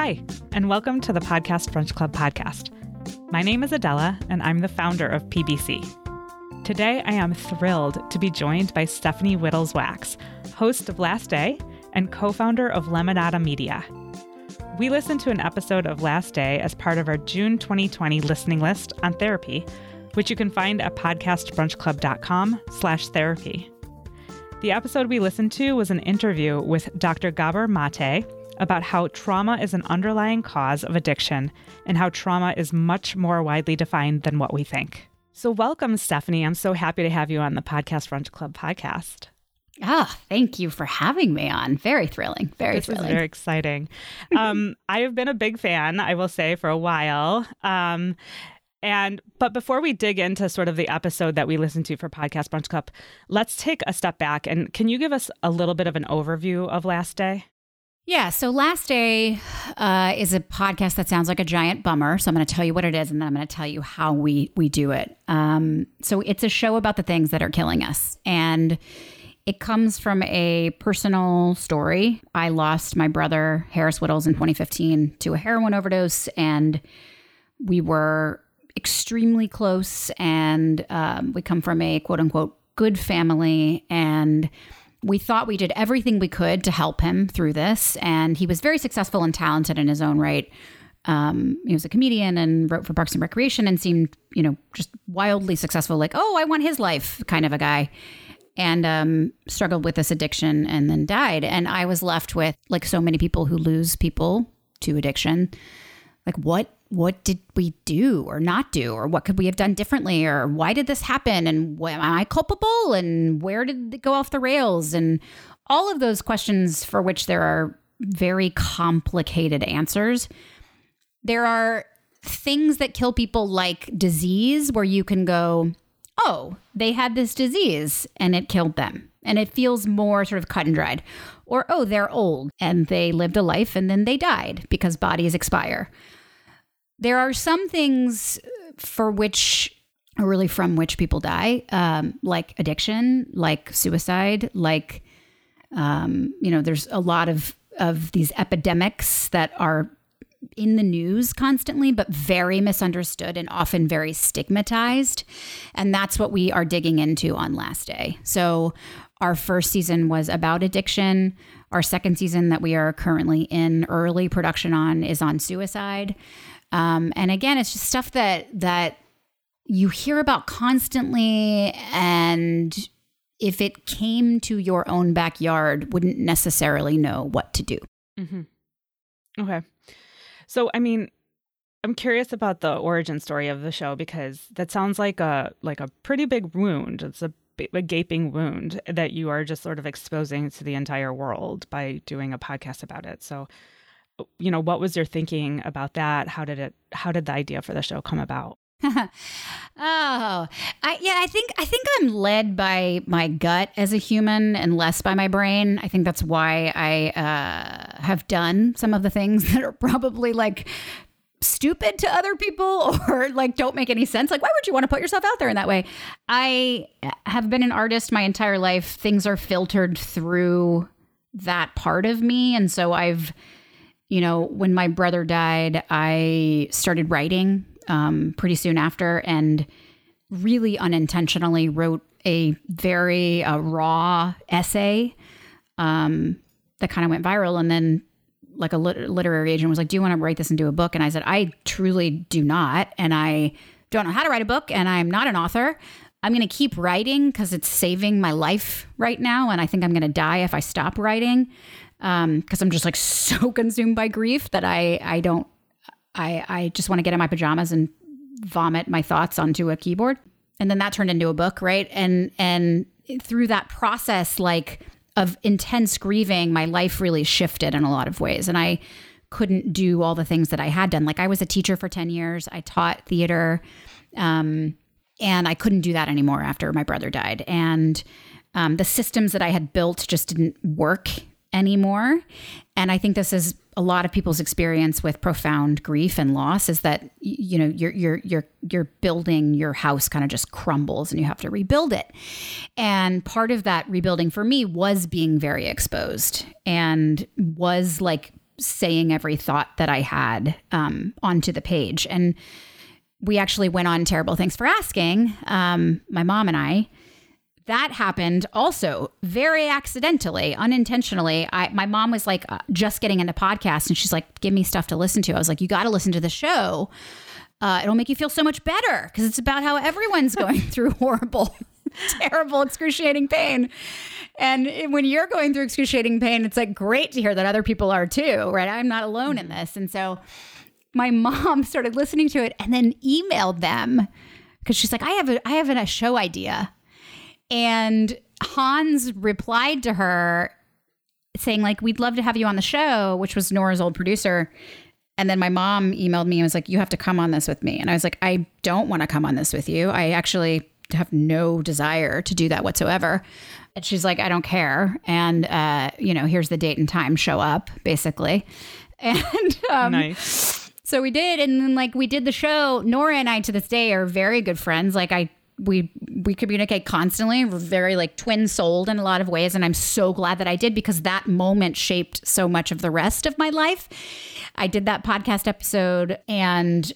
Hi, and welcome to the Podcast Brunch Club podcast. My name is Adela, and I'm the founder of PBC. Today, I am thrilled to be joined by Stephanie Wittels Wachs, host of Last Day and co founder of Lemonada Media. We listened to an episode of Last Day as part of our June 2020 listening list on therapy, which you can find at podcastbrunchclub.com slash therapy. The episode we listened to was an interview with Dr. Gabor Mate about how trauma is an underlying cause of addiction and how trauma is much more widely defined than what we think. So, welcome, Stephanie. I'm so happy to have you on the Podcast Brunch Club podcast. Ah, oh, thank you for having me on. Very thrilling. Very this thrilling. very exciting. um, I have been a big fan, I will say, for a while. Um, and but before we dig into sort of the episode that we listened to for Podcast Brunch Club, let's take a step back and can you give us a little bit of an overview of Last Day? Yeah, so Last Day uh, is a podcast that sounds like a giant bummer. So I'm going to tell you what it is, and then I'm going to tell you how we we do it. Um, so it's a show about the things that are killing us, and it comes from a personal story. I lost my brother Harris Wittels in 2015 to a heroin overdose, and we were extremely close. And um, we come from a quote unquote good family, and we thought we did everything we could to help him through this. And he was very successful and talented in his own right. Um, he was a comedian and wrote for Parks and Recreation and seemed, you know, just wildly successful, like, oh, I want his life kind of a guy. And um, struggled with this addiction and then died. And I was left with, like so many people who lose people to addiction, like, what what did we do or not do? Or what could we have done differently? Or why did this happen? And am i culpable? And where did it go off the rails? And all of those questions for which there are very complicated answers. There are things that kill people like disease where you can go oh they had this disease and it killed them. And it feels more sort of cut and dried. Or oh they're old and they lived a life and then they died because bodies expire there are some things for which, or really from which people die, um, like addiction, like suicide, like, um, you know, there's a lot of, of these epidemics that are in the news constantly, but very misunderstood and often very stigmatized. And that's what we are digging into on Last Day. So, our first season was about addiction. Our second season, that we are currently in early production on, is on suicide. Um, and again, it's just stuff that that you hear about constantly, and if it came to your own backyard, wouldn't necessarily know what to do. Mm-hmm. Okay, so I mean, I'm curious about the origin story of the show because that sounds like a like a pretty big wound. It's a a gaping wound that you are just sort of exposing to the entire world by doing a podcast about it. So, you know, what was your thinking about that? How did it how did the idea for the show come about? oh, I yeah, I think I think I'm led by my gut as a human and less by my brain. I think that's why I uh, have done some of the things that are probably like stupid to other people or like don't make any sense. Like, why would you want to put yourself out there in that way? I have been an artist my entire life. Things are filtered through that part of me, and so I've you know, when my brother died, I started writing um, pretty soon after and really unintentionally wrote a very uh, raw essay um, that kind of went viral. And then, like, a lit- literary agent was like, Do you want to write this into a book? And I said, I truly do not. And I don't know how to write a book, and I'm not an author. I'm going to keep writing because it's saving my life right now. And I think I'm going to die if I stop writing because um, I'm just like so consumed by grief that I I don't I I just want to get in my pajamas and vomit my thoughts onto a keyboard. And then that turned into a book, right? And and through that process, like of intense grieving, my life really shifted in a lot of ways. And I couldn't do all the things that I had done. Like I was a teacher for 10 years. I taught theater. Um, and I couldn't do that anymore after my brother died. And um, the systems that I had built just didn't work anymore. And I think this is a lot of people's experience with profound grief and loss is that you know you're you're you're you're building your house kind of just crumbles and you have to rebuild it. And part of that rebuilding for me was being very exposed and was like saying every thought that I had um, onto the page. And we actually went on Terrible Thanks for Asking, um, my mom and I. That happened also very accidentally, unintentionally. I, my mom was like uh, just getting into podcasts and she's like, give me stuff to listen to. I was like, you got to listen to the show. Uh, it'll make you feel so much better because it's about how everyone's going through horrible, terrible, excruciating pain. And when you're going through excruciating pain, it's like great to hear that other people are too, right? I'm not alone in this. And so my mom started listening to it and then emailed them because she's like, I have a I have a show idea. And Hans replied to her saying, like, we'd love to have you on the show, which was Nora's old producer. And then my mom emailed me and was like, You have to come on this with me. And I was like, I don't want to come on this with you. I actually have no desire to do that whatsoever. And she's like, I don't care. And, uh, you know, here's the date and time, show up, basically. And um, nice. so we did. And then, like, we did the show. Nora and I to this day are very good friends. Like, I, we we communicate constantly. We're very like twin souled in a lot of ways and i'm so glad that i did because that moment shaped so much of the rest of my life. I did that podcast episode and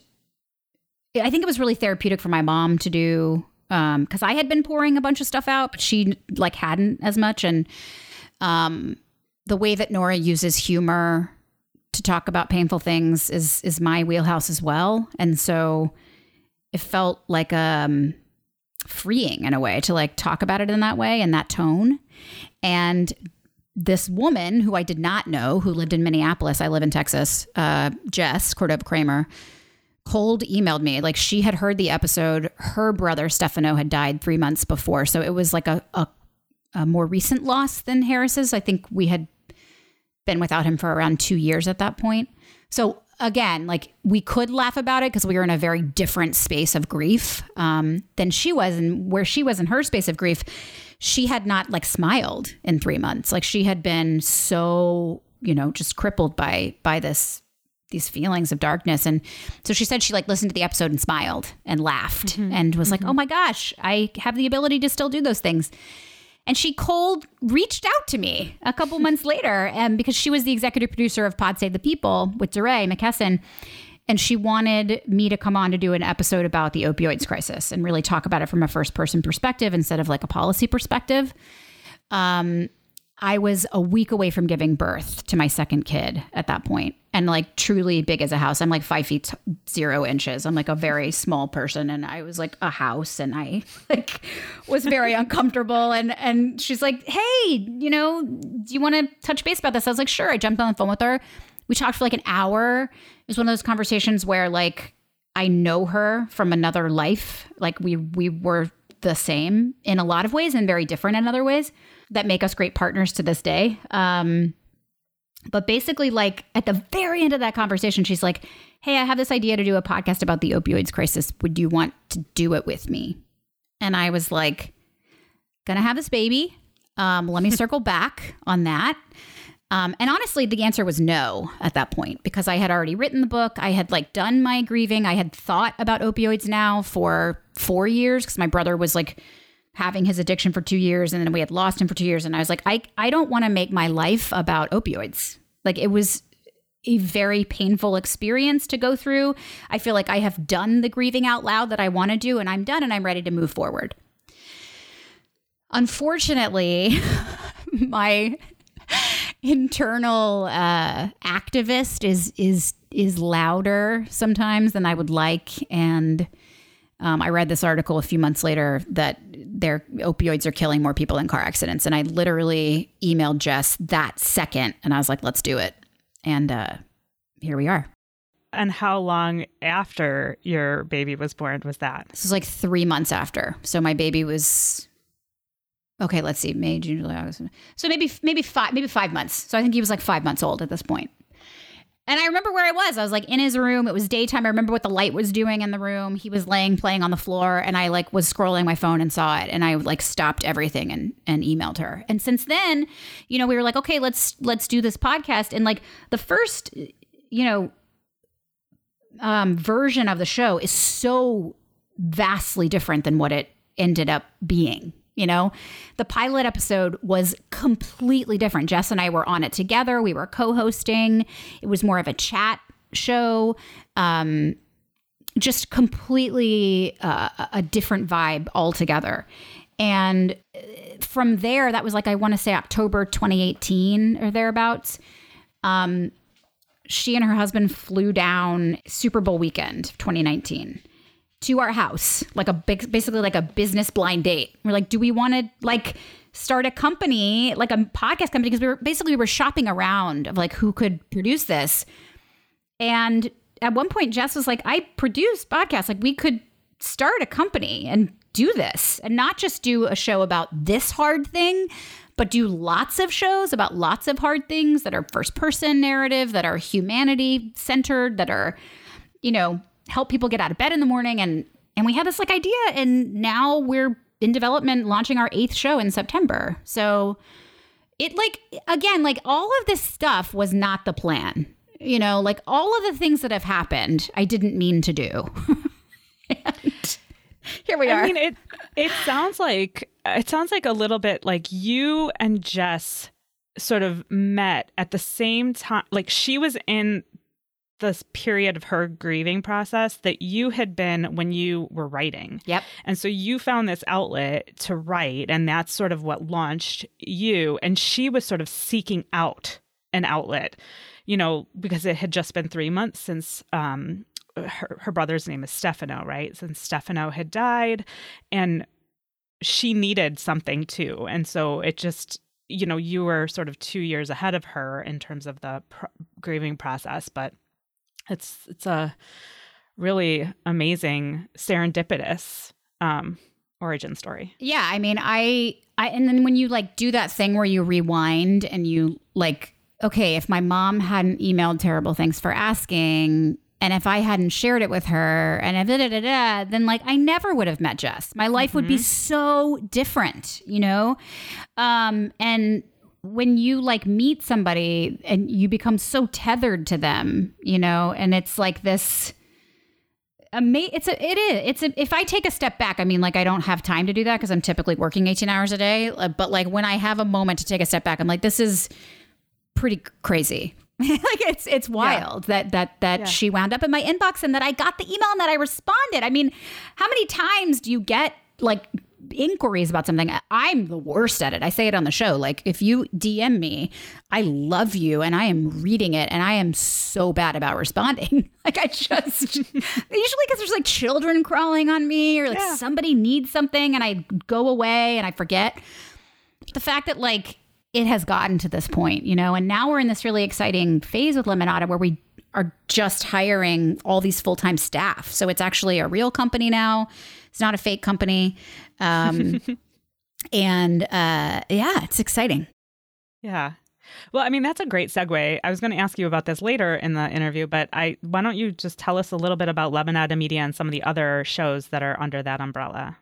i think it was really therapeutic for my mom to do um because i had been pouring a bunch of stuff out but she like hadn't as much and um the way that nora uses humor to talk about painful things is is my wheelhouse as well and so it felt like um freeing in a way to like talk about it in that way and that tone and this woman who I did not know, who lived in Minneapolis, I live in Texas, uh, Jess Cordova Kramer, cold emailed me. Like she had heard the episode. Her brother Stefano had died three months before, so it was like a, a, a more recent loss than Harris's. I think we had been without him for around two years at that point. So again, like we could laugh about it because we were in a very different space of grief um, than she was, and where she was in her space of grief, she had not like smiled in three months. Like she had been so you know just crippled by by this these feelings of darkness and so she said she like listened to the episode and smiled and laughed mm-hmm. and was mm-hmm. like oh my gosh i have the ability to still do those things and she cold reached out to me a couple months later, and because she was the executive producer of Pod Save the People with DeRay McKesson, and she wanted me to come on to do an episode about the opioids crisis and really talk about it from a first person perspective instead of like a policy perspective. Um, I was a week away from giving birth to my second kid at that point, and like truly big as a house. I'm like five feet zero inches. I'm like a very small person, and I was like a house, and I like was very uncomfortable. And and she's like, "Hey, you know, do you want to touch base about this?" I was like, "Sure." I jumped on the phone with her. We talked for like an hour. It was one of those conversations where like I know her from another life. Like we we were the same in a lot of ways and very different in other ways that make us great partners to this day. Um, but basically, like at the very end of that conversation, she's like, Hey, I have this idea to do a podcast about the opioids crisis. Would you want to do it with me? And I was like, Gonna have this baby. Um, let me circle back on that. Um, and honestly, the answer was no at that point because I had already written the book. I had like done my grieving. I had thought about opioids now for four years because my brother was like having his addiction for two years and then we had lost him for two years. And I was like, I, I don't want to make my life about opioids. Like it was a very painful experience to go through. I feel like I have done the grieving out loud that I want to do and I'm done and I'm ready to move forward. Unfortunately, my internal uh, activist is is is louder sometimes than I would like and um, I read this article a few months later that their opioids are killing more people than car accidents. And I literally emailed Jess that second and I was like, let's do it. And uh, here we are. And how long after your baby was born was that? This was like three months after. So my baby was okay. Let's see, May, June, July, August. So maybe maybe five maybe five months. So I think he was like five months old at this point. And I remember where I was. I was like in his room. It was daytime. I remember what the light was doing in the room. He was laying playing on the floor and I like was scrolling my phone and saw it and I like stopped everything and and emailed her. And since then, you know, we were like, "Okay, let's let's do this podcast." And like the first, you know, um version of the show is so vastly different than what it ended up being. You know, the pilot episode was completely different. Jess and I were on it together. We were co hosting, it was more of a chat show. Um, just completely uh, a different vibe altogether. And uh, from there, that was like, I want to say October 2018 or thereabouts. Um, she and her husband flew down Super Bowl weekend 2019 to our house, like a big, basically like a business blind date. We're like, do we want to like start a company, like a podcast company? Because we were basically we were shopping around of like who could produce this. And at one point, Jess was like, I produce podcasts. Like we could start a company and do this and not just do a show about this hard thing, but do lots of shows about lots of hard things that are first person narrative, that are humanity centered, that are, you know, help people get out of bed in the morning. And and we had this like idea, and now we're in development, launching our eighth show in September. So it like again, like all of this stuff was not the plan. You know, like all of the things that have happened, I didn't mean to do. here we are. I mean, it it sounds like it sounds like a little bit like you and Jess sort of met at the same time. Like she was in this period of her grieving process that you had been when you were writing. Yep. And so you found this outlet to write, and that's sort of what launched you. And she was sort of seeking out an outlet, you know, because it had just been three months since um, her, her brother's name is Stefano, right? Since Stefano had died, and she needed something too. And so it just, you know, you were sort of two years ahead of her in terms of the pr- grieving process, but it's it's a really amazing serendipitous um, origin story. Yeah, I mean, I I and then when you like do that thing where you rewind and you like okay, if my mom hadn't emailed terrible thanks for asking, and if I hadn't shared it with her and da, da, da, da, then like I never would have met Jess. My life mm-hmm. would be mm-hmm. so different, you know? Um, and when you like meet somebody and you become so tethered to them, you know, and it's like this ama- it's a it is it's a, if I take a step back, I mean like I don't have time to do that because I'm typically working 18 hours a day, uh, but like when I have a moment to take a step back, I'm like this is pretty crazy like it's it's wild yeah. that that that yeah. she wound up in my inbox and that I got the email and that I responded. I mean, how many times do you get like inquiries about something? I'm the worst at it. I say it on the show. Like if you DM me, I love you and I am reading it and I am so bad about responding. like I just usually because there's like children crawling on me or like yeah. somebody needs something and I go away and I forget. The fact that like it has gotten to this point, you know, and now we're in this really exciting phase with Lemonada where we are just hiring all these full time staff. So it's actually a real company now. It's not a fake company. Um, and uh, yeah, it's exciting. Yeah. Well, I mean, that's a great segue. I was going to ask you about this later in the interview, but I why don't you just tell us a little bit about Lemonada Media and some of the other shows that are under that umbrella?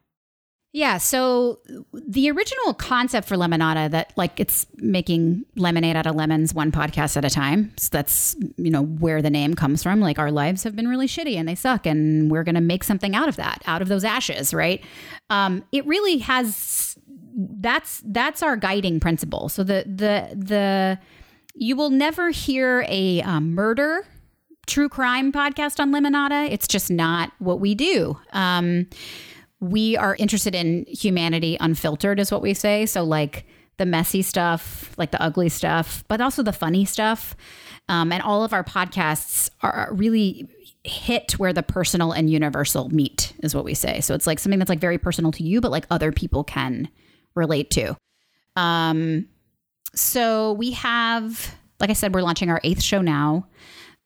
Yeah. So the original concept for Lemonada that like it's making lemonade out of lemons one podcast at a time. So that's, you know, where the name comes from. Like our lives have been really shitty and they suck. And we're going to make something out of that, out of those ashes. Right. Um, it really has, that's, that's our guiding principle. So the, the, the, you will never hear a um, murder true crime podcast on Lemonada. It's just not what we do. Um, we are interested in humanity unfiltered, is what we say. So, like the messy stuff, like the ugly stuff, but also the funny stuff. Um, and all of our podcasts are really hit where the personal and universal meet, is what we say. So, it's like something that's like very personal to you, but like other people can relate to. Um, so, we have, like I said, we're launching our eighth show now.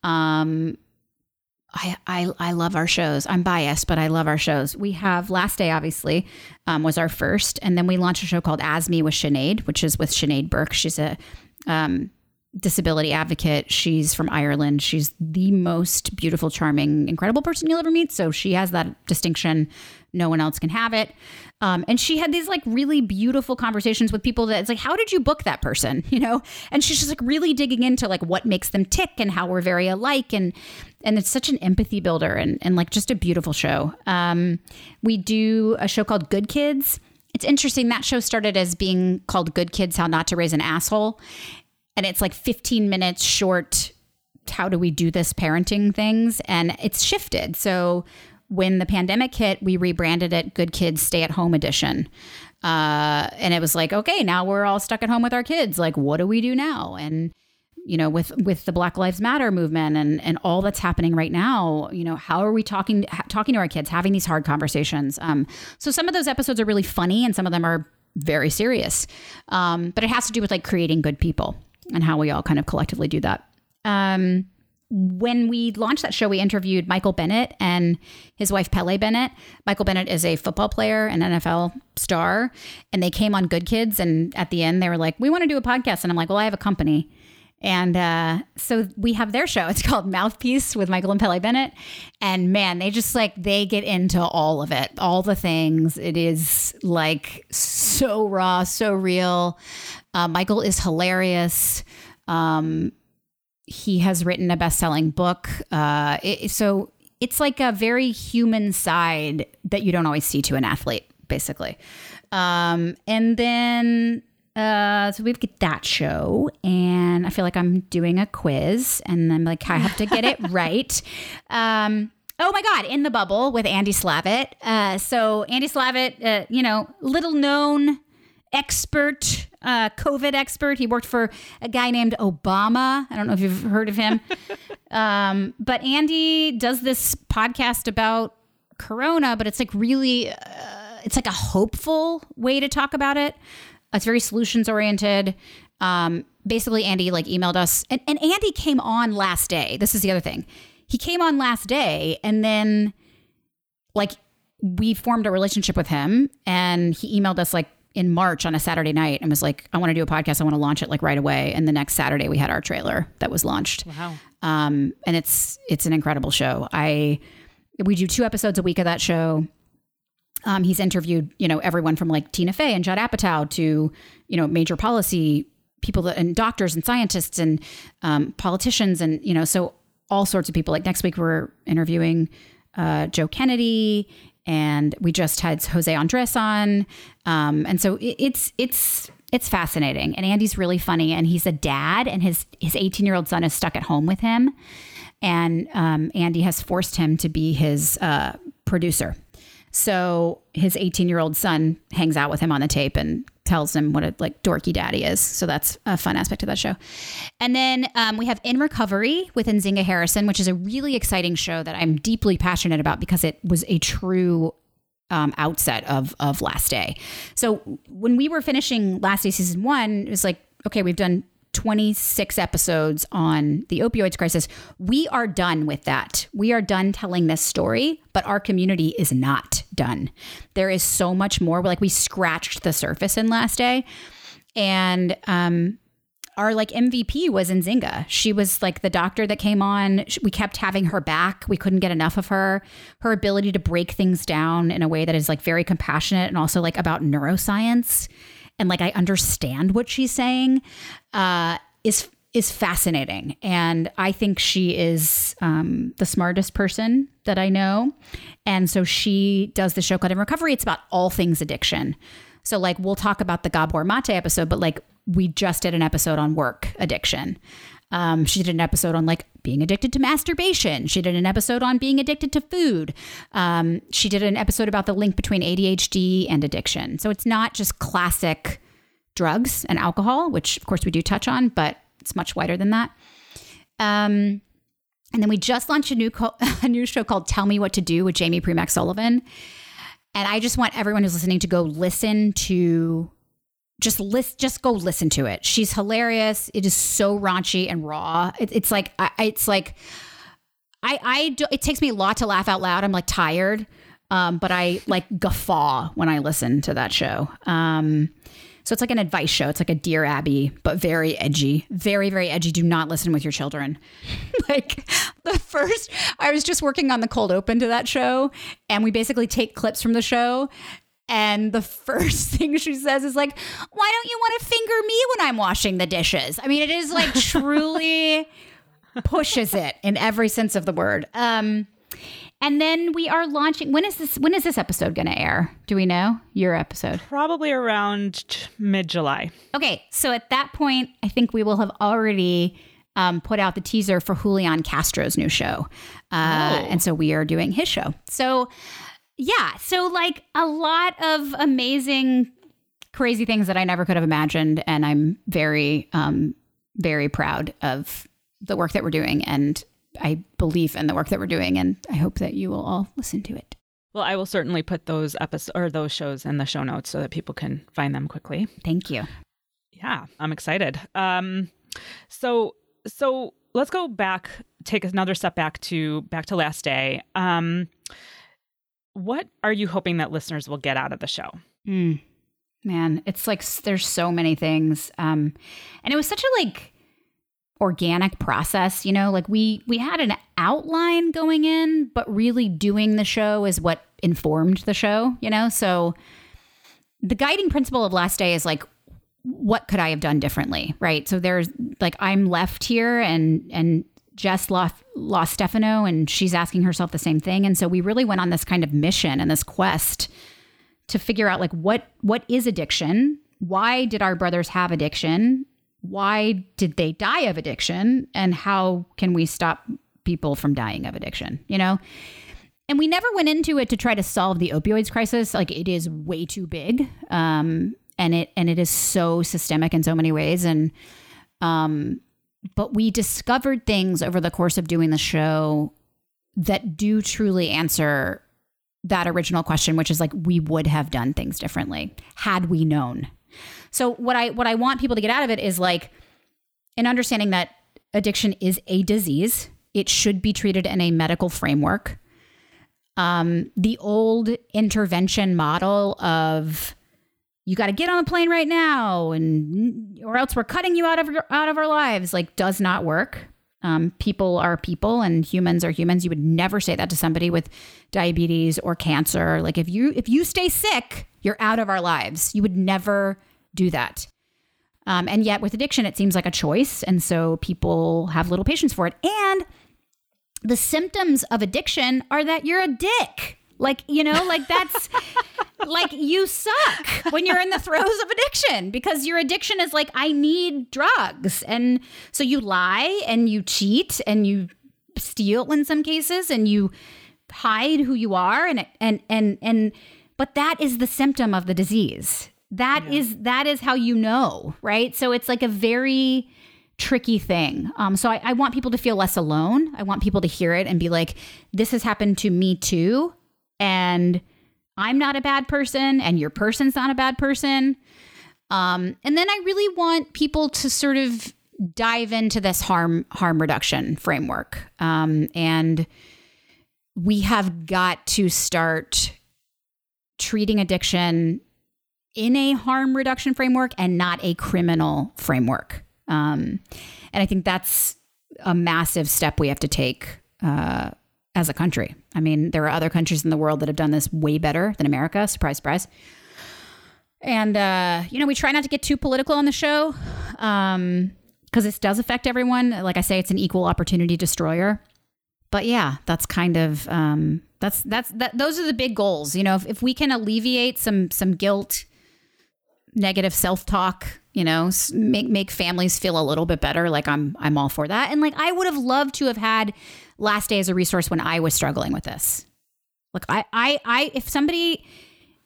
Um, I, I, I love our shows. I'm biased, but I love our shows. We have Last Day, obviously, um, was our first. And then we launched a show called As Me with Sinead, which is with Sinead Burke. She's a um, disability advocate. She's from Ireland. She's the most beautiful, charming, incredible person you'll ever meet. So she has that distinction. No one else can have it. Um, and she had these like really beautiful conversations with people that it's like, how did you book that person? You know? And she's just like really digging into like what makes them tick and how we're very alike. And and it's such an empathy builder and, and like just a beautiful show. Um, we do a show called Good Kids it's interesting. That show started as being called Good Kids How Not to Raise an Asshole. And it's like 15 minutes short. How do we do this parenting things? And it's shifted. So when the pandemic hit, we rebranded it Good Kids Stay at Home Edition. Uh, and it was like, okay, now we're all stuck at home with our kids. Like, what do we do now? And you know, with with the Black Lives Matter movement and and all that's happening right now, you know, how are we talking talking to our kids, having these hard conversations? Um, so some of those episodes are really funny, and some of them are very serious. Um, but it has to do with like creating good people and how we all kind of collectively do that. Um, when we launched that show, we interviewed Michael Bennett and his wife Pele Bennett. Michael Bennett is a football player, an NFL star, and they came on Good Kids. And at the end, they were like, "We want to do a podcast," and I'm like, "Well, I have a company." And uh, so we have their show. It's called Mouthpiece with Michael and Pele Bennett. And man, they just like, they get into all of it, all the things. It is like so raw, so real. Uh, Michael is hilarious. Um, he has written a best selling book. Uh, it, so it's like a very human side that you don't always see to an athlete, basically. Um, and then uh, so we've got that show, and I feel like I'm doing a quiz, and I'm like, I have to get it right. Um, oh my God, in the bubble with Andy Slavitt. Uh, so Andy Slavitt, uh, you know, little known expert, uh, COVID expert. He worked for a guy named Obama. I don't know if you've heard of him. um, but Andy does this podcast about Corona, but it's like really, uh, it's like a hopeful way to talk about it. It's very solutions oriented. Um, basically, Andy like emailed us, and, and Andy came on last day. This is the other thing. He came on last day, and then like we formed a relationship with him, and he emailed us like in March on a Saturday night and was like, I want to do a podcast. I want to launch it like right away. And the next Saturday we had our trailer that was launched. Wow. Um, and it's it's an incredible show. I we do two episodes a week of that show. Um, he's interviewed, you know, everyone from like Tina Fey and Judd Apatow to, you know, major policy people that, and doctors and scientists and um, politicians and you know, so all sorts of people. Like next week we're interviewing uh, Joe Kennedy and we just had Jose Andres on, um, and so it, it's it's it's fascinating. And Andy's really funny, and he's a dad, and his his 18 year old son is stuck at home with him, and um, Andy has forced him to be his uh, producer. So his 18 year old son hangs out with him on the tape and tells him what a like dorky daddy is. So that's a fun aspect of that show. And then um, we have In Recovery with Nzinga Harrison, which is a really exciting show that I'm deeply passionate about because it was a true um, outset of of Last Day. So when we were finishing Last Day season one, it was like, okay, we've done 26 episodes on the opioids crisis. We are done with that. We are done telling this story, but our community is not done. There is so much more. Like we scratched the surface in last day. And um our like MVP was Nzinga. She was like the doctor that came on. We kept having her back. We couldn't get enough of her. Her ability to break things down in a way that is like very compassionate and also like about neuroscience and like I understand what she's saying uh, is is fascinating, and I think she is um, the smartest person that I know, and so she does the show called In Recovery. It's about all things addiction. So like we'll talk about the Gabor Mate episode, but like we just did an episode on work addiction. Um, she did an episode on like being addicted to masturbation. She did an episode on being addicted to food. Um, she did an episode about the link between ADHD and addiction. So it's not just classic drugs and alcohol, which of course we do touch on, but it's much wider than that. Um, and then we just launched a new co- a new show called Tell Me What to Do with Jaime Primak Sullivan. And I just want everyone who's listening to go listen to just list just go listen to it. She's hilarious. It is so raunchy and raw. It, it's like I, it's like i i do, it takes me a lot to laugh out loud. I'm like tired um, but i like guffaw when i listen to that show. Um, so it's like an advice show. It's like a dear abby but very edgy. Very very edgy. Do not listen with your children. Like the first i was just working on the cold open to that show and we basically take clips from the show and the first thing she says is like, "Why don't you want to finger me when I'm washing the dishes?" I mean, it is like truly pushes it in every sense of the word. Um, and then we are launching. When is this? When is this episode going to air? Do we know your episode? Probably around mid July. Okay, so at that point, I think we will have already um, put out the teaser for Julian Castro's new show, uh, Oh. and so we are doing his show. So yeah, so like a lot of amazing, crazy things that I never could have imagined, and I'm very, um, very proud of the work that we're doing, and I believe in the work that we're doing, and I hope that you will all listen to it. Well, I will certainly put those episodes or those shows in the show notes so that people can find them quickly. Thank you. Yeah, I'm excited. Um, so so let's go back, take another step back to back to last day. Um, what are you hoping that listeners will get out of the show? Mm. Man, it's like there's so many things. Um, and it was such a like organic process, you know, like we we had an outline going in, but really doing the show is what informed the show, you know? So the guiding principle of last day is like what could I have done differently, right? So there's like I'm left here and and Jess lost lost Stefano and she's asking herself the same thing. And so we really went on this kind of mission and this quest to figure out like what what is addiction? Why did our brothers have addiction? Why did they die of addiction? And how can we stop people from dying of addiction you know? And we never went into it to try to solve the opioids crisis. Like it is way too big um and it and it is so systemic in so many ways. And um but we discovered things over the course of doing the show that do truly answer that original question which is like we would have done things differently had we known. So what i what i want people to get out of it is like an understanding that addiction is a disease it should be treated in a medical framework. Um, the old intervention model of you got to get on the plane right now and or else we're cutting you out of your, out of our lives like does not work. Um, people are people and humans are humans. You would never say that to somebody with diabetes or cancer. Like if you if you stay sick you're out of our lives. You would never do that. Um, and yet with addiction it seems like a choice. And so people have little patience for it. And the symptoms of addiction are that you're a dick like you know like that's like you suck when you're in the throes of addiction because your addiction is like I need drugs. And so you lie and you cheat and you steal in some cases and you hide who you are and and and and but that is the symptom of the disease. That is that is how you know right? So it's like a very tricky thing. Um so I, I want people to feel less alone. I want people to hear it and be like this has happened to me too and I'm not a bad person and your person's not a bad person. Um, and then I really want people to sort of dive into this harm harm reduction framework. Um, and we have got to start treating addiction in a harm reduction framework and not a criminal framework. Um, and I think that's a massive step we have to take uh, as a country. I mean, there are other countries in the world that have done this way better than America. Surprise, surprise. And uh, you know, we try not to get too political on the show um, because this does affect everyone. Like I say, it's an equal opportunity destroyer. But yeah, that's kind of um, that's that's that. Those are the big goals. You know, if, if we can alleviate some some guilt, negative self talk, you know, make make families feel a little bit better. Like I'm I'm all for that. And like I would have loved to have had last day as a resource when I was struggling with this. Look, I I I if somebody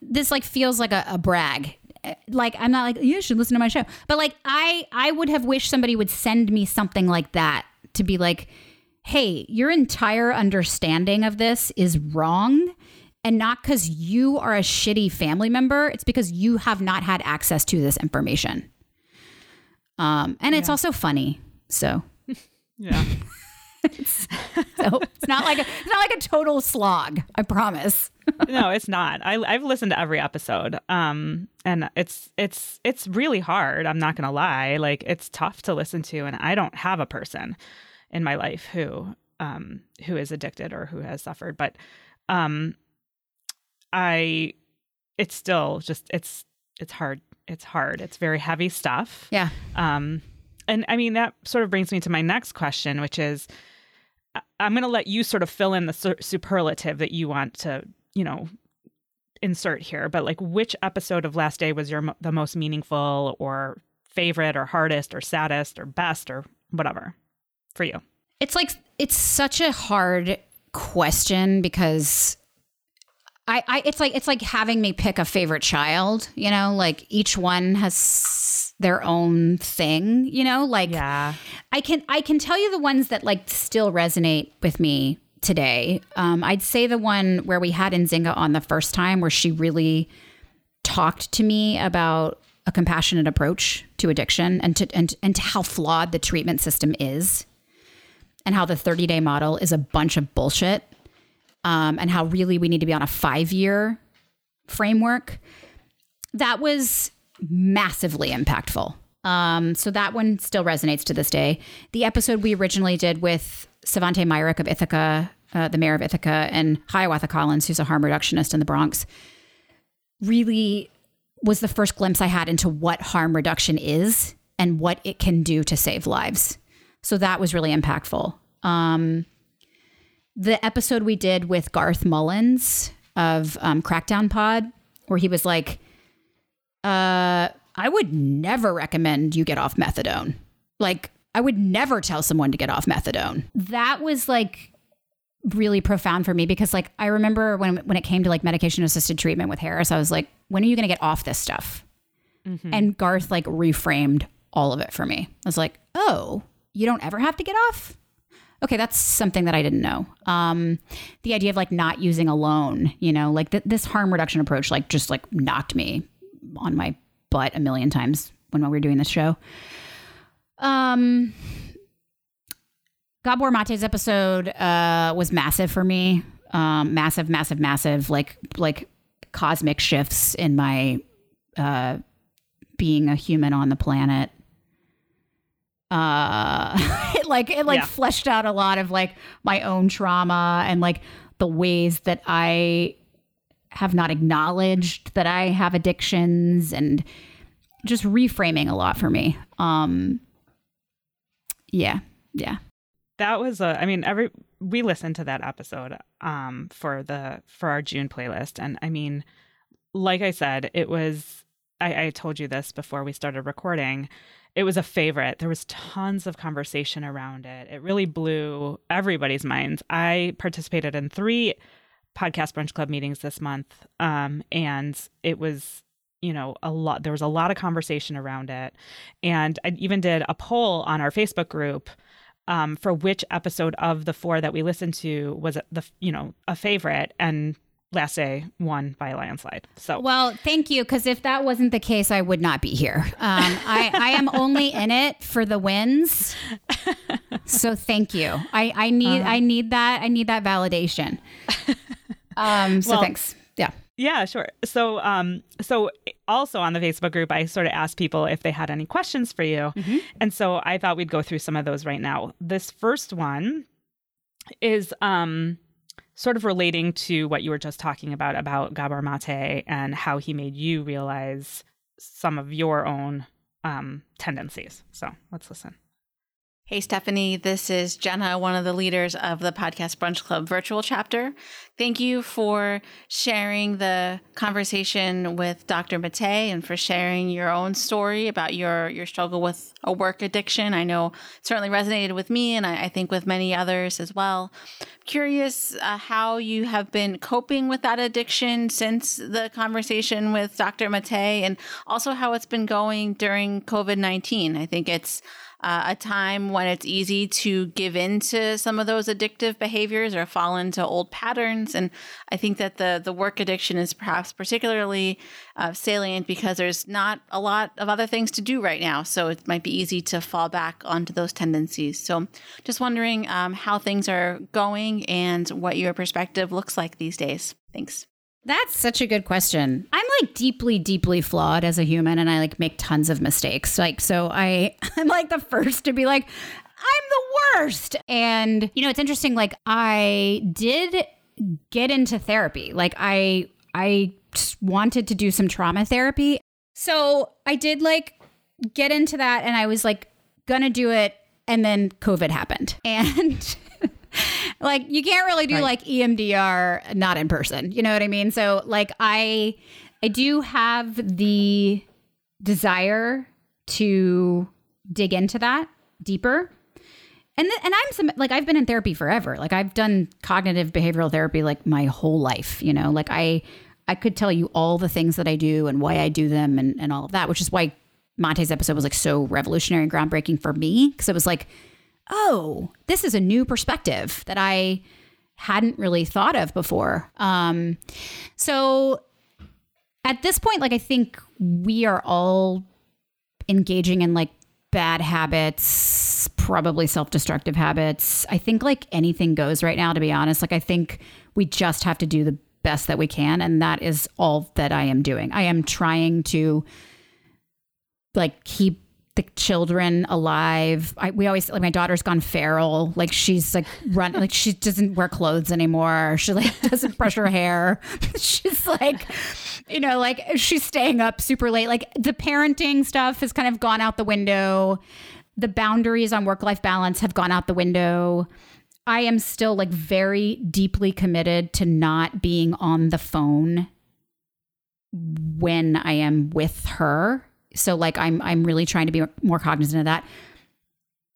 this like feels like a, a brag. Eh, Like I'm not like you should listen to my show, but like I I would have wished somebody would send me something like that to be like, hey, your entire understanding of this is wrong. And not because you are a shitty family member, it's because you have not had access to this information. Um, and it's also funny. So, Yeah. so it's not like a, it's not like a total slog. I promise. no, it's not. I, I've listened to every episode, um, and it's it's it's really hard. I'm not gonna lie. Like it's tough to listen to, and I don't have a person in my life who um, who is addicted or who has suffered, but um, I it's still just it's it's hard. It's hard. It's very heavy stuff. Yeah. Um, and I mean, that sort of brings me to my next question, which is I'm going to let you sort of fill in the su- superlative that you want to, you know, insert here. But like, which episode of Last Day was your mo- the most meaningful, or favorite, or hardest, or saddest, or best, or whatever for you? It's like it's such a hard question because I, I it's like it's like having me pick a favorite child, you know, like each one has their own thing, you know, like Yeah. I can I can tell you the ones that like still resonate with me today. Um, I'd say the one where we had Nzinga on the first time, where she really talked to me about a compassionate approach to addiction and to and and to how flawed the treatment system is, and how the 30 day model is a bunch of bullshit, um, and how really we need to be on a five year framework. That was massively impactful. Um, so that one still resonates to this day. The episode we originally did with Svante Myrick of Ithaca, uh, the mayor of Ithaca, and Hiawatha Collins, who's a harm reductionist in the Bronx, really was the first glimpse I had into what harm reduction is and what it can do to save lives. So that was really impactful. Um, the episode we did with Garth Mullins of um, Crackdown Pod, where he was like, uh, I would never recommend you get off methadone. Like, I would never tell someone to get off methadone. That was like really profound for me because like I remember when when it came to like medication assisted treatment with Harris, I was like, when are you going to get off this stuff? And Garth like reframed all of it for me. I was like, oh, you don't ever have to get off? Okay, that's something that I didn't know. Um, the idea of like not using alone, you know, like th- this harm reduction approach, like just like knocked me on my butt a million times when we were doing this show. Um, Gabor Mate's episode uh, was massive for me. Um, massive, massive, massive. Like like cosmic shifts in my uh, being a human on the planet. Uh, it like it like Yeah. fleshed out a lot of like my own trauma and like the ways that I have not acknowledged that I have addictions and just reframing a lot for me. Um, yeah, yeah. that was a i mean every we listened to that episode um for the for our june playlist and i mean like i said it was i i told you this before we started recording it was a favorite. There was tons of conversation around it. It really blew everybody's minds. I participated in three podcast brunch club meetings this month um and it was you know a lot there was a lot of conversation around it. And i even did a poll on our facebook group um, for which episode of the four that we listened to was the you know a favorite. And last day won by a landslide so Well, thank you, because if that wasn't the case, I would not be here. Um, I, I am only in it for the wins. So thank you. I, I need I need that I need that validation. Um, so Well- thanks. Yeah. Yeah, sure. So, um, so also on the Facebook group, I sort of asked people if they had any questions for you, and so I thought we'd go through some of those right now. This first one is um, sort of relating to what you were just talking about about Gabor Mate and how he made you realize some of your own um, tendencies. So let's listen. Hey, Stephanie, this is Jenna, one of the leaders of the Podcast Brunch Club virtual chapter. Thank you for sharing the conversation with Dr. Mate and for sharing your own story about your, your struggle with a work addiction. I know certainly resonated with me and I, I think with many others as well. Curious uh, how you have been coping with that addiction since the conversation with Dr. Mate and also how it's been going during COVID 19. I think it's uh, a time when it's easy to give in to some of those addictive behaviors or fall into old patterns. And I think that the the work addiction is perhaps particularly uh, salient because there's not a lot of other things to do right now. So it might be easy to fall back onto those tendencies. So just wondering um, how things are going and what your perspective looks like these days. Thanks. That's such a good question. I'm like deeply, deeply flawed as a human and I like make tons of mistakes. Like, so I, I'm like the first to be like, I'm the worst. And, you know, it's interesting. Like, I did get into therapy. Like, I, I wanted to do some trauma therapy. So I did like get into that and I was like gonna do it. And then COVID happened. And like you can't really do Right. like EMDR not in person. You know what I mean? So like I I do have the desire to dig into that deeper. And th- and I'm some like I've been in therapy forever. Like I've done cognitive behavioral therapy like my whole life, you know. Like I I could tell you all the things that I do and why I do them and and all of that, which is why Mate's episode was like so revolutionary and groundbreaking for me because it was like, oh, this is a new perspective that I hadn't really thought of before. Um, so at this point, like I think we are all engaging in like bad habits, probably self-destructive habits. I think like anything goes right now, to be honest. Like I think we just have to do the best that we can, and that is all that I am doing. I am trying to like keep the children alive. I, we always like my daughter's gone feral. Like she's like run like she doesn't wear clothes anymore. She like doesn't brush her hair. she's like you know like she's staying up super late. Like the parenting stuff has kind of gone out the window. The boundaries on work life balance have gone out the window. I am still like very deeply committed to not being on the phone when I am with her. So like I'm I'm really trying to be more cognizant of that.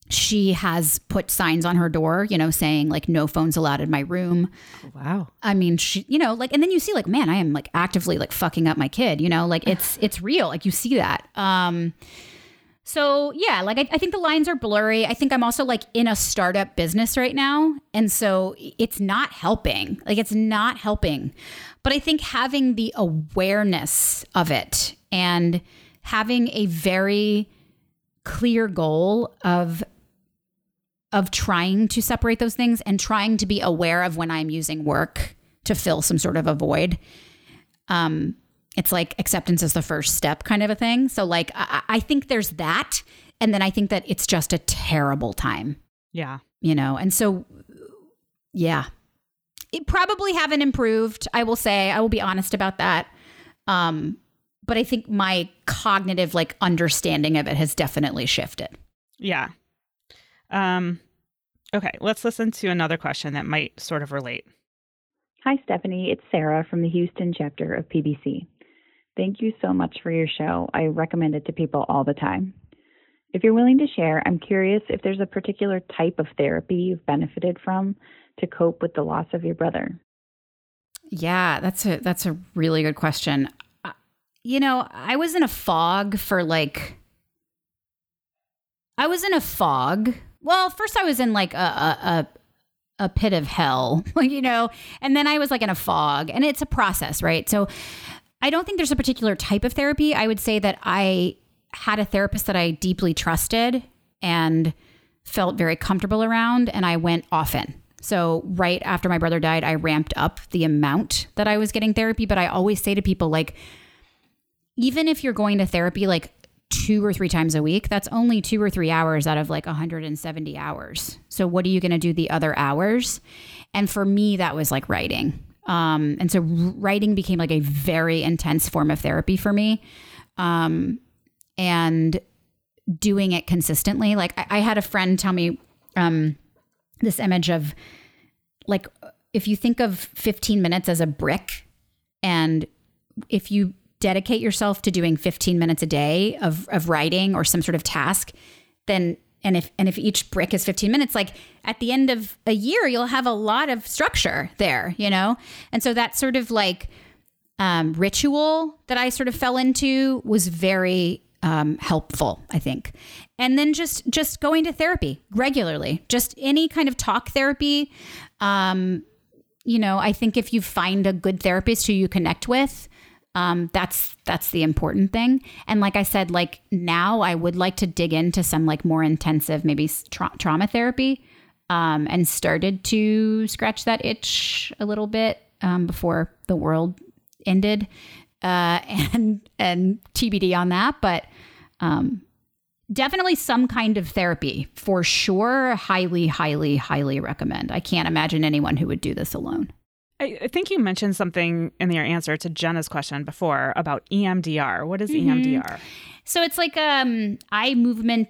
She has put signs on her door, you know, saying like no phones allowed in my room. Wow. I mean, she, you know, like, and then you see, like, man, I am like actively like fucking up my kid, you know, like it's it's real, like you see that. Um, so yeah, like I, I think the lines are blurry. I think I'm also like in a startup business right now, and so it's not helping. Like it's not helping. But I think having the awareness of it and having a very clear goal of of trying to separate those things and trying to be aware of when I'm using work to fill some sort of a void. Um, it's like acceptance is the first step kind of a thing. So like I, I think there's that. And then I think that it's just a terrible time, Yeah. you know? And so yeah. It probably haven't improved, I will say. I will be honest about that. Um, but I think my cognitive like understanding of it has definitely shifted. Yeah. Um, okay, let's listen to another question that might sort of relate. Hi, Stephanie. It's Sarah from the Houston chapter of PBC. Thank you so much for your show. I recommend it to people all the time. If you're willing to share, I'm curious if there's a particular type of therapy you've benefited from to cope with the loss of your brother. Yeah, that's a that's a really good question. You know, I was in a fog for like I was in a fog. Well, first I was in like a a a, a pit of hell, you know, and then I was like in a fog, and it's a process, right? So I don't think there's a particular type of therapy. I would say that I had a therapist that I deeply trusted and felt very comfortable around, and I went often. So, right after my brother died, I ramped up the amount that I was getting therapy. But I always say to people, like, even if you're going to therapy like two or three times a week, that's only two or three hours out of like 170 hours. So, what are you going to do the other hours? And for me, that was like writing. Um, and so, writing became like a very intense form of therapy for me. Um, and doing it consistently. Like, I, I had a friend tell me um, this image of like, if you think of 15 minutes as a brick, and if you dedicate yourself to doing 15 minutes a day of, of writing or some sort of task, then and if and if each brick is 15 minutes, like at the end of a year, you'll have a lot of structure there, you know? And so that sort of like um, ritual that I sort of fell into was very um, helpful, I think. And then just just going to therapy regularly, just any kind of talk therapy. Um, you know, I think if you find a good therapist who you connect with, um, that's that's the important thing. And like I said, like now I would like to dig into some like more intensive, maybe tra- trauma therapy, um, and started to scratch that itch a little bit um, before the world ended, uh, and and TBD on that, but. Um, definitely some kind of therapy for sure. Highly, highly, highly recommend. I can't imagine anyone who would do this alone. I, I think you mentioned something in your answer to Jenna's question before about EMDR. What is Mhm. EMDR? So it's like um eye movement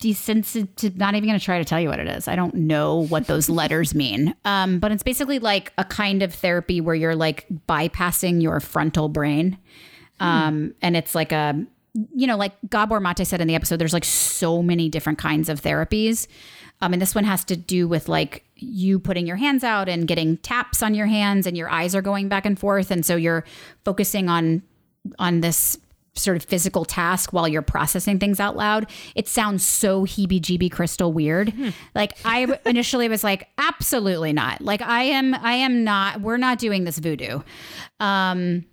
desensitive not even going to try to tell you what it is i don't know what those letters mean um, but it's basically like a kind of therapy where you're like bypassing your frontal brain um, and it's like a you know like Gabor Mate said in the episode there's like so many different kinds of therapies um, and this one has to do with like you putting your hands out and getting taps on your hands and your eyes are going back and forth and so you're focusing on on this sort of physical task while you're processing things out loud. It sounds so heebie jeebie crystal weird. Hmm. Like I initially was like, absolutely not. Like I am, I am not, we're not doing this voodoo. Um,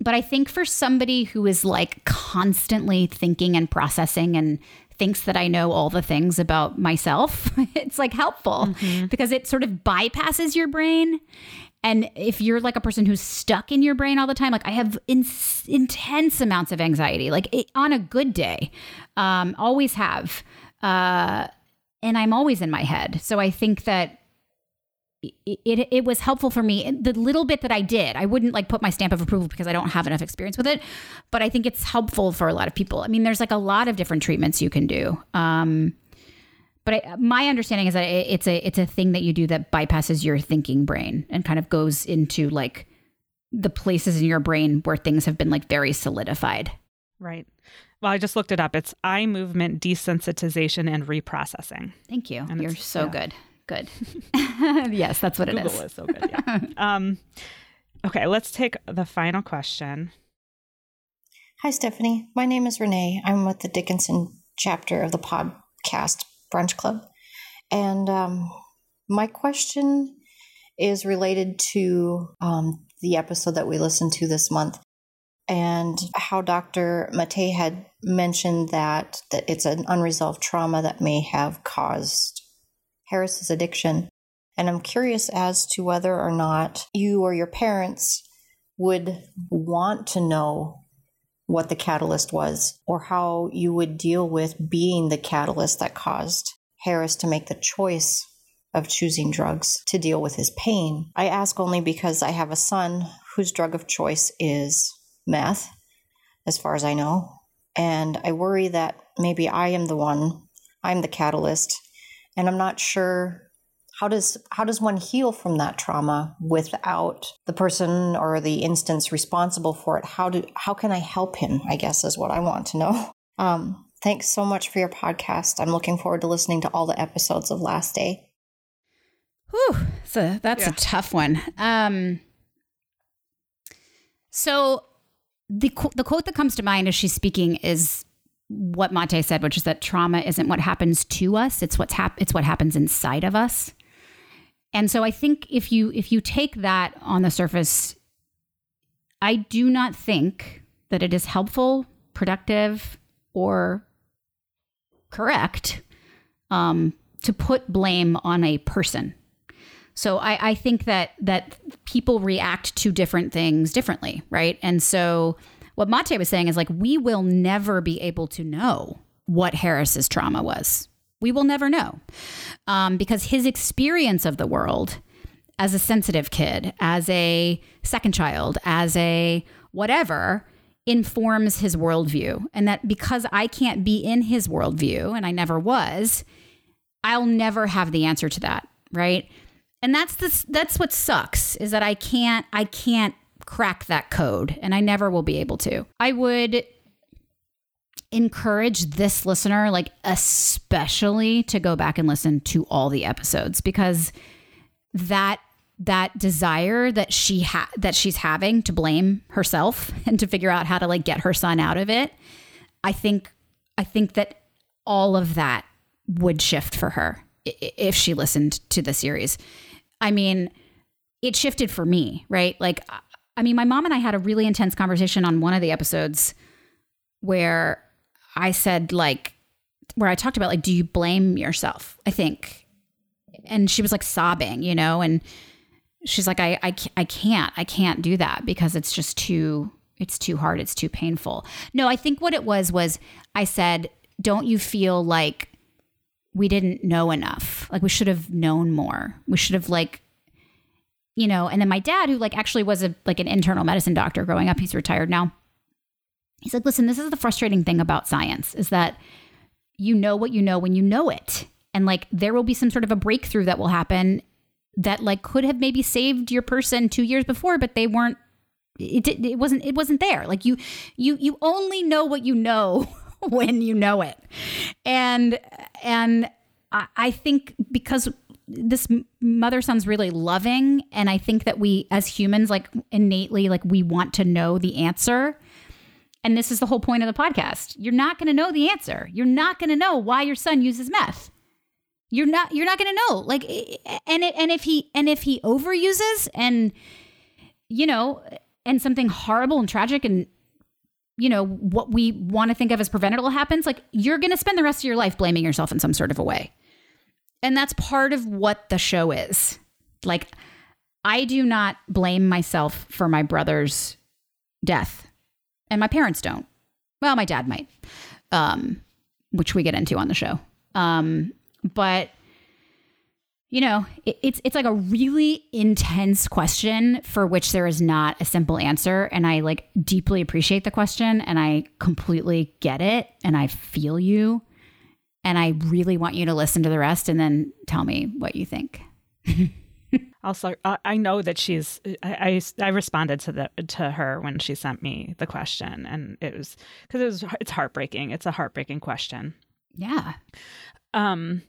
but I think for somebody who is like constantly thinking and processing and thinks that I know all the things about myself, it's like helpful mm-hmm. because it sort of bypasses your brain and if you're like a person who's stuck in your brain all the time, like I have in- intense amounts of anxiety, like it, on a good day, um, always have. Uh, and I'm always in my head. So I think that it, it, it was helpful for me. The little bit that I did, I wouldn't like put my stamp of approval because I don't have enough experience with it, but I think it's helpful for a lot of people. I mean, there's like a lot of different treatments you can do. Um, but I, my understanding is that it's a it's a thing that you do that bypasses your thinking brain and kind of goes into like the places in your brain where things have been like very solidified. Right. Well, I just looked it up. It's eye movement desensitization and reprocessing. Thank you. And You're so yeah. good. Good. yes, that's what Google it is. is so good. Yeah. um, okay, let's take the final question. Hi, Stephanie. My name is Renee. I'm with the Dickinson chapter of the podcast brunch club. And um, my question is related to um, the episode that we listened to this month and how Dr. Mate had mentioned that, that it's an unresolved trauma that may have caused Harris's addiction. And I'm curious as to whether or not you or your parents would want to know what the catalyst was or how you would deal with being the catalyst that caused Harris to make the choice of choosing drugs to deal with his pain. I ask only because I have a son whose drug of choice is meth, as far as I know. And I worry that maybe I am the one, I'm the catalyst, and I'm not sure how does how does one heal from that trauma without the person or the instance responsible for it? How do how can i help him i guess is what i want to know. Um, thanks so much for your podcast. I'm looking forward to listening to all the episodes of last day. Whew, so that's yeah. a tough one. Um, so the the quote that comes to mind as she's speaking is what Mate said, which is that trauma isn't what happens to us; it's what's hap- it's what happens inside of us. And so I think if you if you take that on the surface, I do not think that it is helpful, productive, or correct um, to put blame on a person. So I, I think that that people react to different things differently, right? And so what Mate was saying is like we will never be able to know what Harris's trauma was. We will never know um, because his experience of the world as a sensitive kid, as a second child, as a whatever, informs his worldview. And that because I can't be in his worldview, and I never was, I'll never have the answer to that, right? And that's the, that's what sucks is that I can't I can't crack that code and I never will be able to. I would encourage this listener, like especially to go back and listen to all the episodes because that that desire that she ha- that she's having to blame herself and to figure out how to like get her son out of it i think i think that all of that would shift for her if she listened to the series i mean it shifted for me right like i mean my mom and i had a really intense conversation on one of the episodes where I said like where I talked about like do you blame yourself? I think. And she was like sobbing, you know, and she's like I I I can't. I can't do that because it's just too it's too hard. It's too painful. No, I think what it was was I said, "Don't you feel like we didn't know enough? Like we should have known more. We should have like you know, and then my dad who like actually was a like an internal medicine doctor growing up, he's retired now He's like, listen, this is the frustrating thing about science is that you know what you know when you know it. And like there will be some sort of a breakthrough that will happen that like could have maybe saved your person 2 years before but they weren't it, it wasn't it wasn't there. Like you you you only know what you know when you know it. And and I, I think because this mother sounds really loving and i think that we as humans like innately like we want to know the answer. And this is the whole point of the podcast. You're not going to know the answer. You're not going to know why your son uses meth. You're not you're not going to know. Like and it, and if he and if he overuses and you know and something horrible and tragic and you know what we want to think of as preventable happens like you're going to spend the rest of your life blaming yourself in some sort of a way and that's part of what the show is. Like, I do not blame myself for my brother's death, and my parents don't. Well, my dad might, um, which we get into on the show. Um, but you know, it, it's it's like a really intense question for which there is not a simple answer, and I like deeply appreciate the question, and I completely get it, and I feel you. And I really want you to listen to the rest and then tell me what you think. also, I know that she's. I, I, I responded to the to her when she sent me the question, and it was because it was it's heartbreaking. It's a heartbreaking question. Yeah. Um,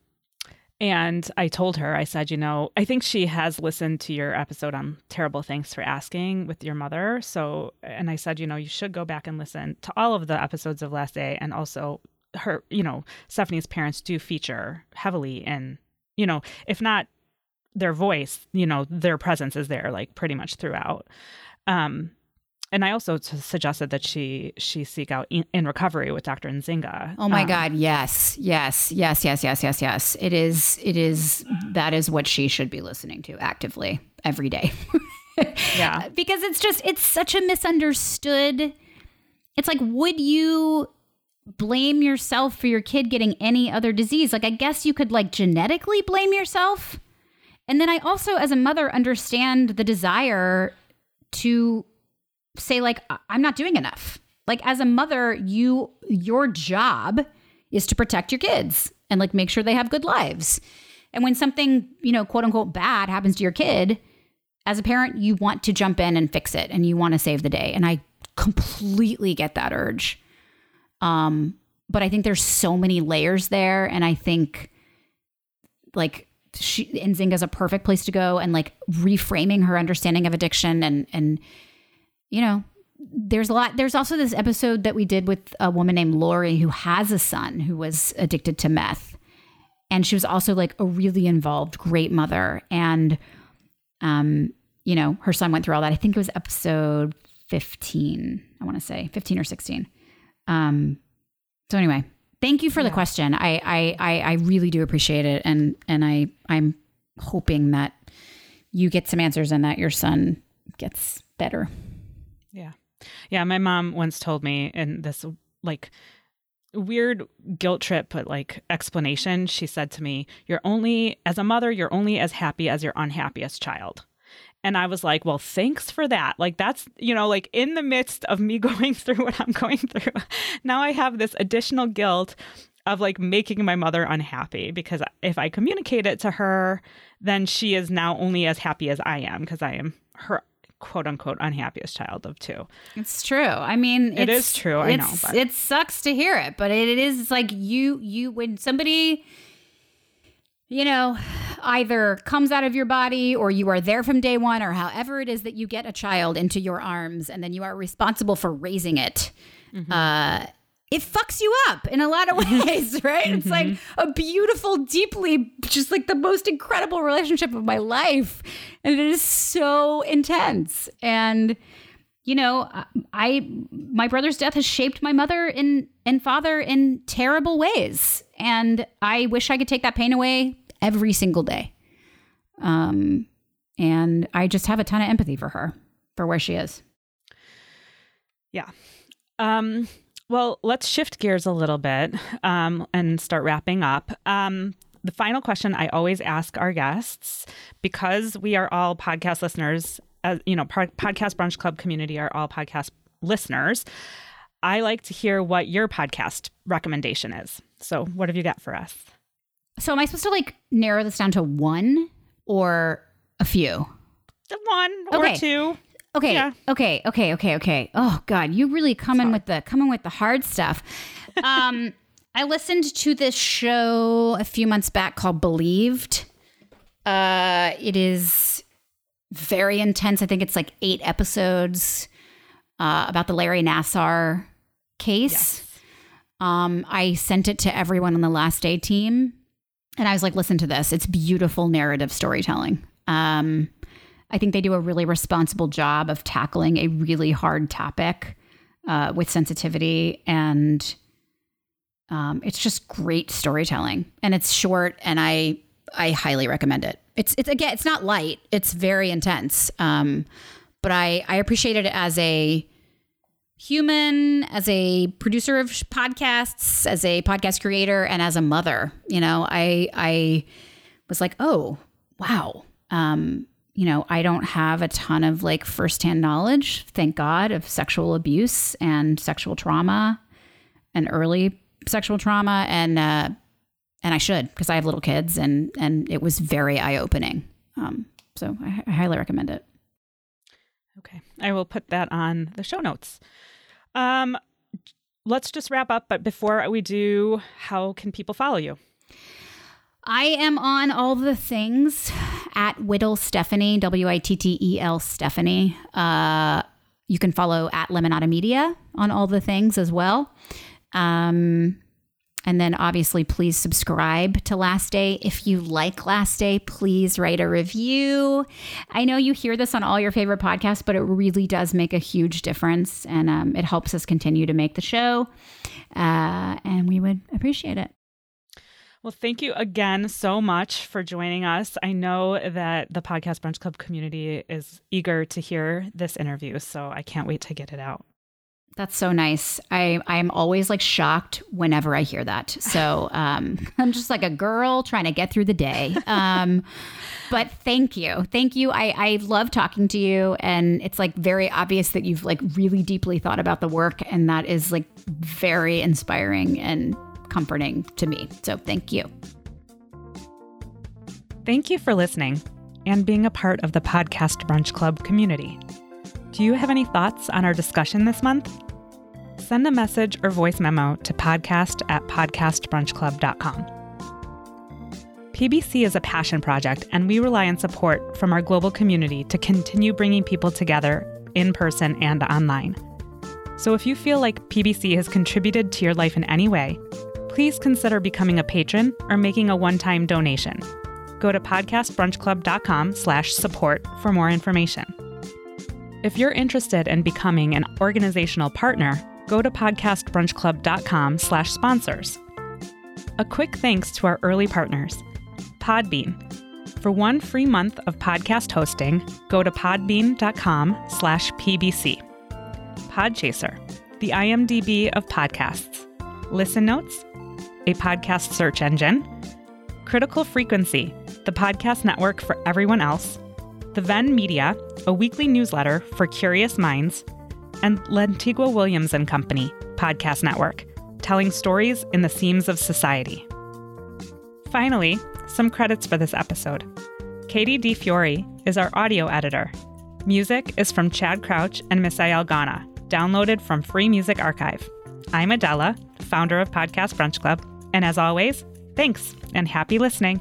and I told her, I said, you know, I think she has listened to your episode on terrible thanks for asking with your mother. So, and I said, you know, you should go back and listen to all of the episodes of Last Day and also her, you know, Stephanie's parents do feature heavily in, you know, if not their voice, you know, their presence is there like pretty much throughout. Um, and I also t- suggested that she she seek out in, in recovery with Dr. Nzinga. Oh my um, God! Yes, yes, yes, yes, yes, yes, yes. It is. It is. That is what she should be listening to actively every day. yeah, because it's just it's such a misunderstood. It's like, would you blame yourself for your kid getting any other disease. Like, I guess you could like genetically blame yourself. And then I also, as a mother, understand the desire to say, like, I'm not doing enough. Like, as a mother, you, your job is to protect your kids and like make sure they have good lives. And when something, you know, quote unquote bad happens to your kid, as a parent, you want to jump in and fix it and you want to save the day. And I completely get that urge. Um, but I think there's so many layers there, and I think like she Nzinga's a perfect place to go, and like reframing her understanding of addiction, and and you know, there's a lot. There's also this episode that we did with a woman named Lori who has a son who was addicted to meth, and she was also like a really involved, great mother, and um, you know, her son went through all that. I think it was episode 15. I want to say 15 or 16. Um, so anyway, thank you for yeah. the question. I, I, I I really do appreciate it, and and I I'm hoping that you get some answers and that your son gets better. Yeah, yeah. My mom once told me in this like weird guilt trip but like explanation she said to me you're only as a mother you're only as happy as your unhappiest child and I was like, well, thanks for that. Like, that's, you know, like in the midst of me going through what I'm going through, now I have this additional guilt of like making my mother unhappy because if I communicate it to her, then she is now only as happy as I am because I am her quote unquote unhappiest child of two. It's true. I mean, it is true. I know. But. It sucks to hear it, but it is like you, you, when somebody, you know, either comes out of your body or you are there from day one or however it is that you get a child into your arms and then you are responsible for raising it. Mm-hmm. Uh, it fucks you up in a lot of ways, right? Mm-hmm. It's like mm-hmm. a beautiful, deeply, just like the most incredible relationship of my life. And it is so intense. And, you know, I, my brother's death has shaped my mother and, and father in terrible ways. And I wish I could take that pain away every single day. Um, and I just have a ton of empathy for her, for where she is. Yeah. Um, well, let's shift gears a little bit um, and start wrapping up. Um, the final question I always ask our guests, because we are all podcast listeners, uh, you know, podcast brunch club community are all podcast listeners. I like to hear what your podcast recommendation is. So, what have you got for us? So, am I supposed to like narrow this down to one or a few? One or Okay. two. Okay. Yeah. Okay. Okay. Okay. Okay. Oh God, you really coming with the coming with the hard stuff. Um, I listened to this show a few months back called Believed. Uh, it is very intense. I think it's like eight episodes uh, about the Larry Nassar case. Um, I sent it to everyone on the last day team, and I was like, "Listen to this. It's beautiful narrative storytelling." Um, I think they do a really responsible job of tackling a really hard topic uh, with sensitivity, and um, it's just great storytelling. And it's short, and I I highly recommend it. It's it's again, it's not light; it's very intense. Um, but I I appreciate it as a human, as a producer of podcasts, as a podcast creator, and as a mother. You know, I I was like, oh wow. Um, you know, I don't have a ton of like firsthand knowledge, thank God, of sexual abuse and sexual trauma and early sexual trauma, and uh, and I should because I have little kids, and and it was very eye opening. Um, so I, I highly recommend it. Okay. I will put that on the show notes. Um, let's just wrap up. But before we do, how can people follow you? I am on all the things at Wittels Stephanie, W I T T E L Stephanie. Uh, you can follow at Lemonada Media on all the things as well. Um, and then obviously, please subscribe to Last Day. If you like Last Day, please write a review. I know you hear this on all your favorite podcasts, but it really does make a huge difference and um, it helps us continue to make the show. Uh, and we would appreciate it. Well, thank you again so much for joining us. I know that the Podcast Brunch Club community is eager to hear this interview, so I can't wait to get it out. That's so nice. I I'm always like shocked whenever I hear that. So um, I'm just like a girl trying to get through the day. Um, but thank you, thank you. I I love talking to you, and it's like very obvious that you've like really deeply thought about the work, and that is like very inspiring and comforting to me. So thank you. Thank you for listening and being a part of the Podcast Brunch Club community. Do you have any thoughts on our discussion this month? Send a message or voice memo to podcast at podcastbrunchclub.com. PBC is a passion project, and we rely on support from our global community to continue bringing people together in person and online. So if you feel like PBC has contributed to your life in any way, please consider becoming a patron or making a one-time donation. Go to podcastbrunchclub.com slash support for more information. If you're interested in becoming an organizational partner, go to podcastbrunchclub.com slash sponsors. A quick thanks to our early partners, Podbean. For one free month of podcast hosting, go to podbean.com slash pbc. Podchaser, the IMDb of podcasts. Listen Notes, a podcast search engine. Critical Frequency, the podcast network for everyone else. The Venn Media, a weekly newsletter for curious minds. And Lantigua Williams and Company, podcast network, telling stories in the seams of society. Finally, some credits for this episode. Katie DiFiore is our audio editor. Music is from Chad Crouch and Misael Ghana, downloaded from Free Music Archive. I'm Adela, founder of Podcast Brunch Club, and as always, thanks and happy listening.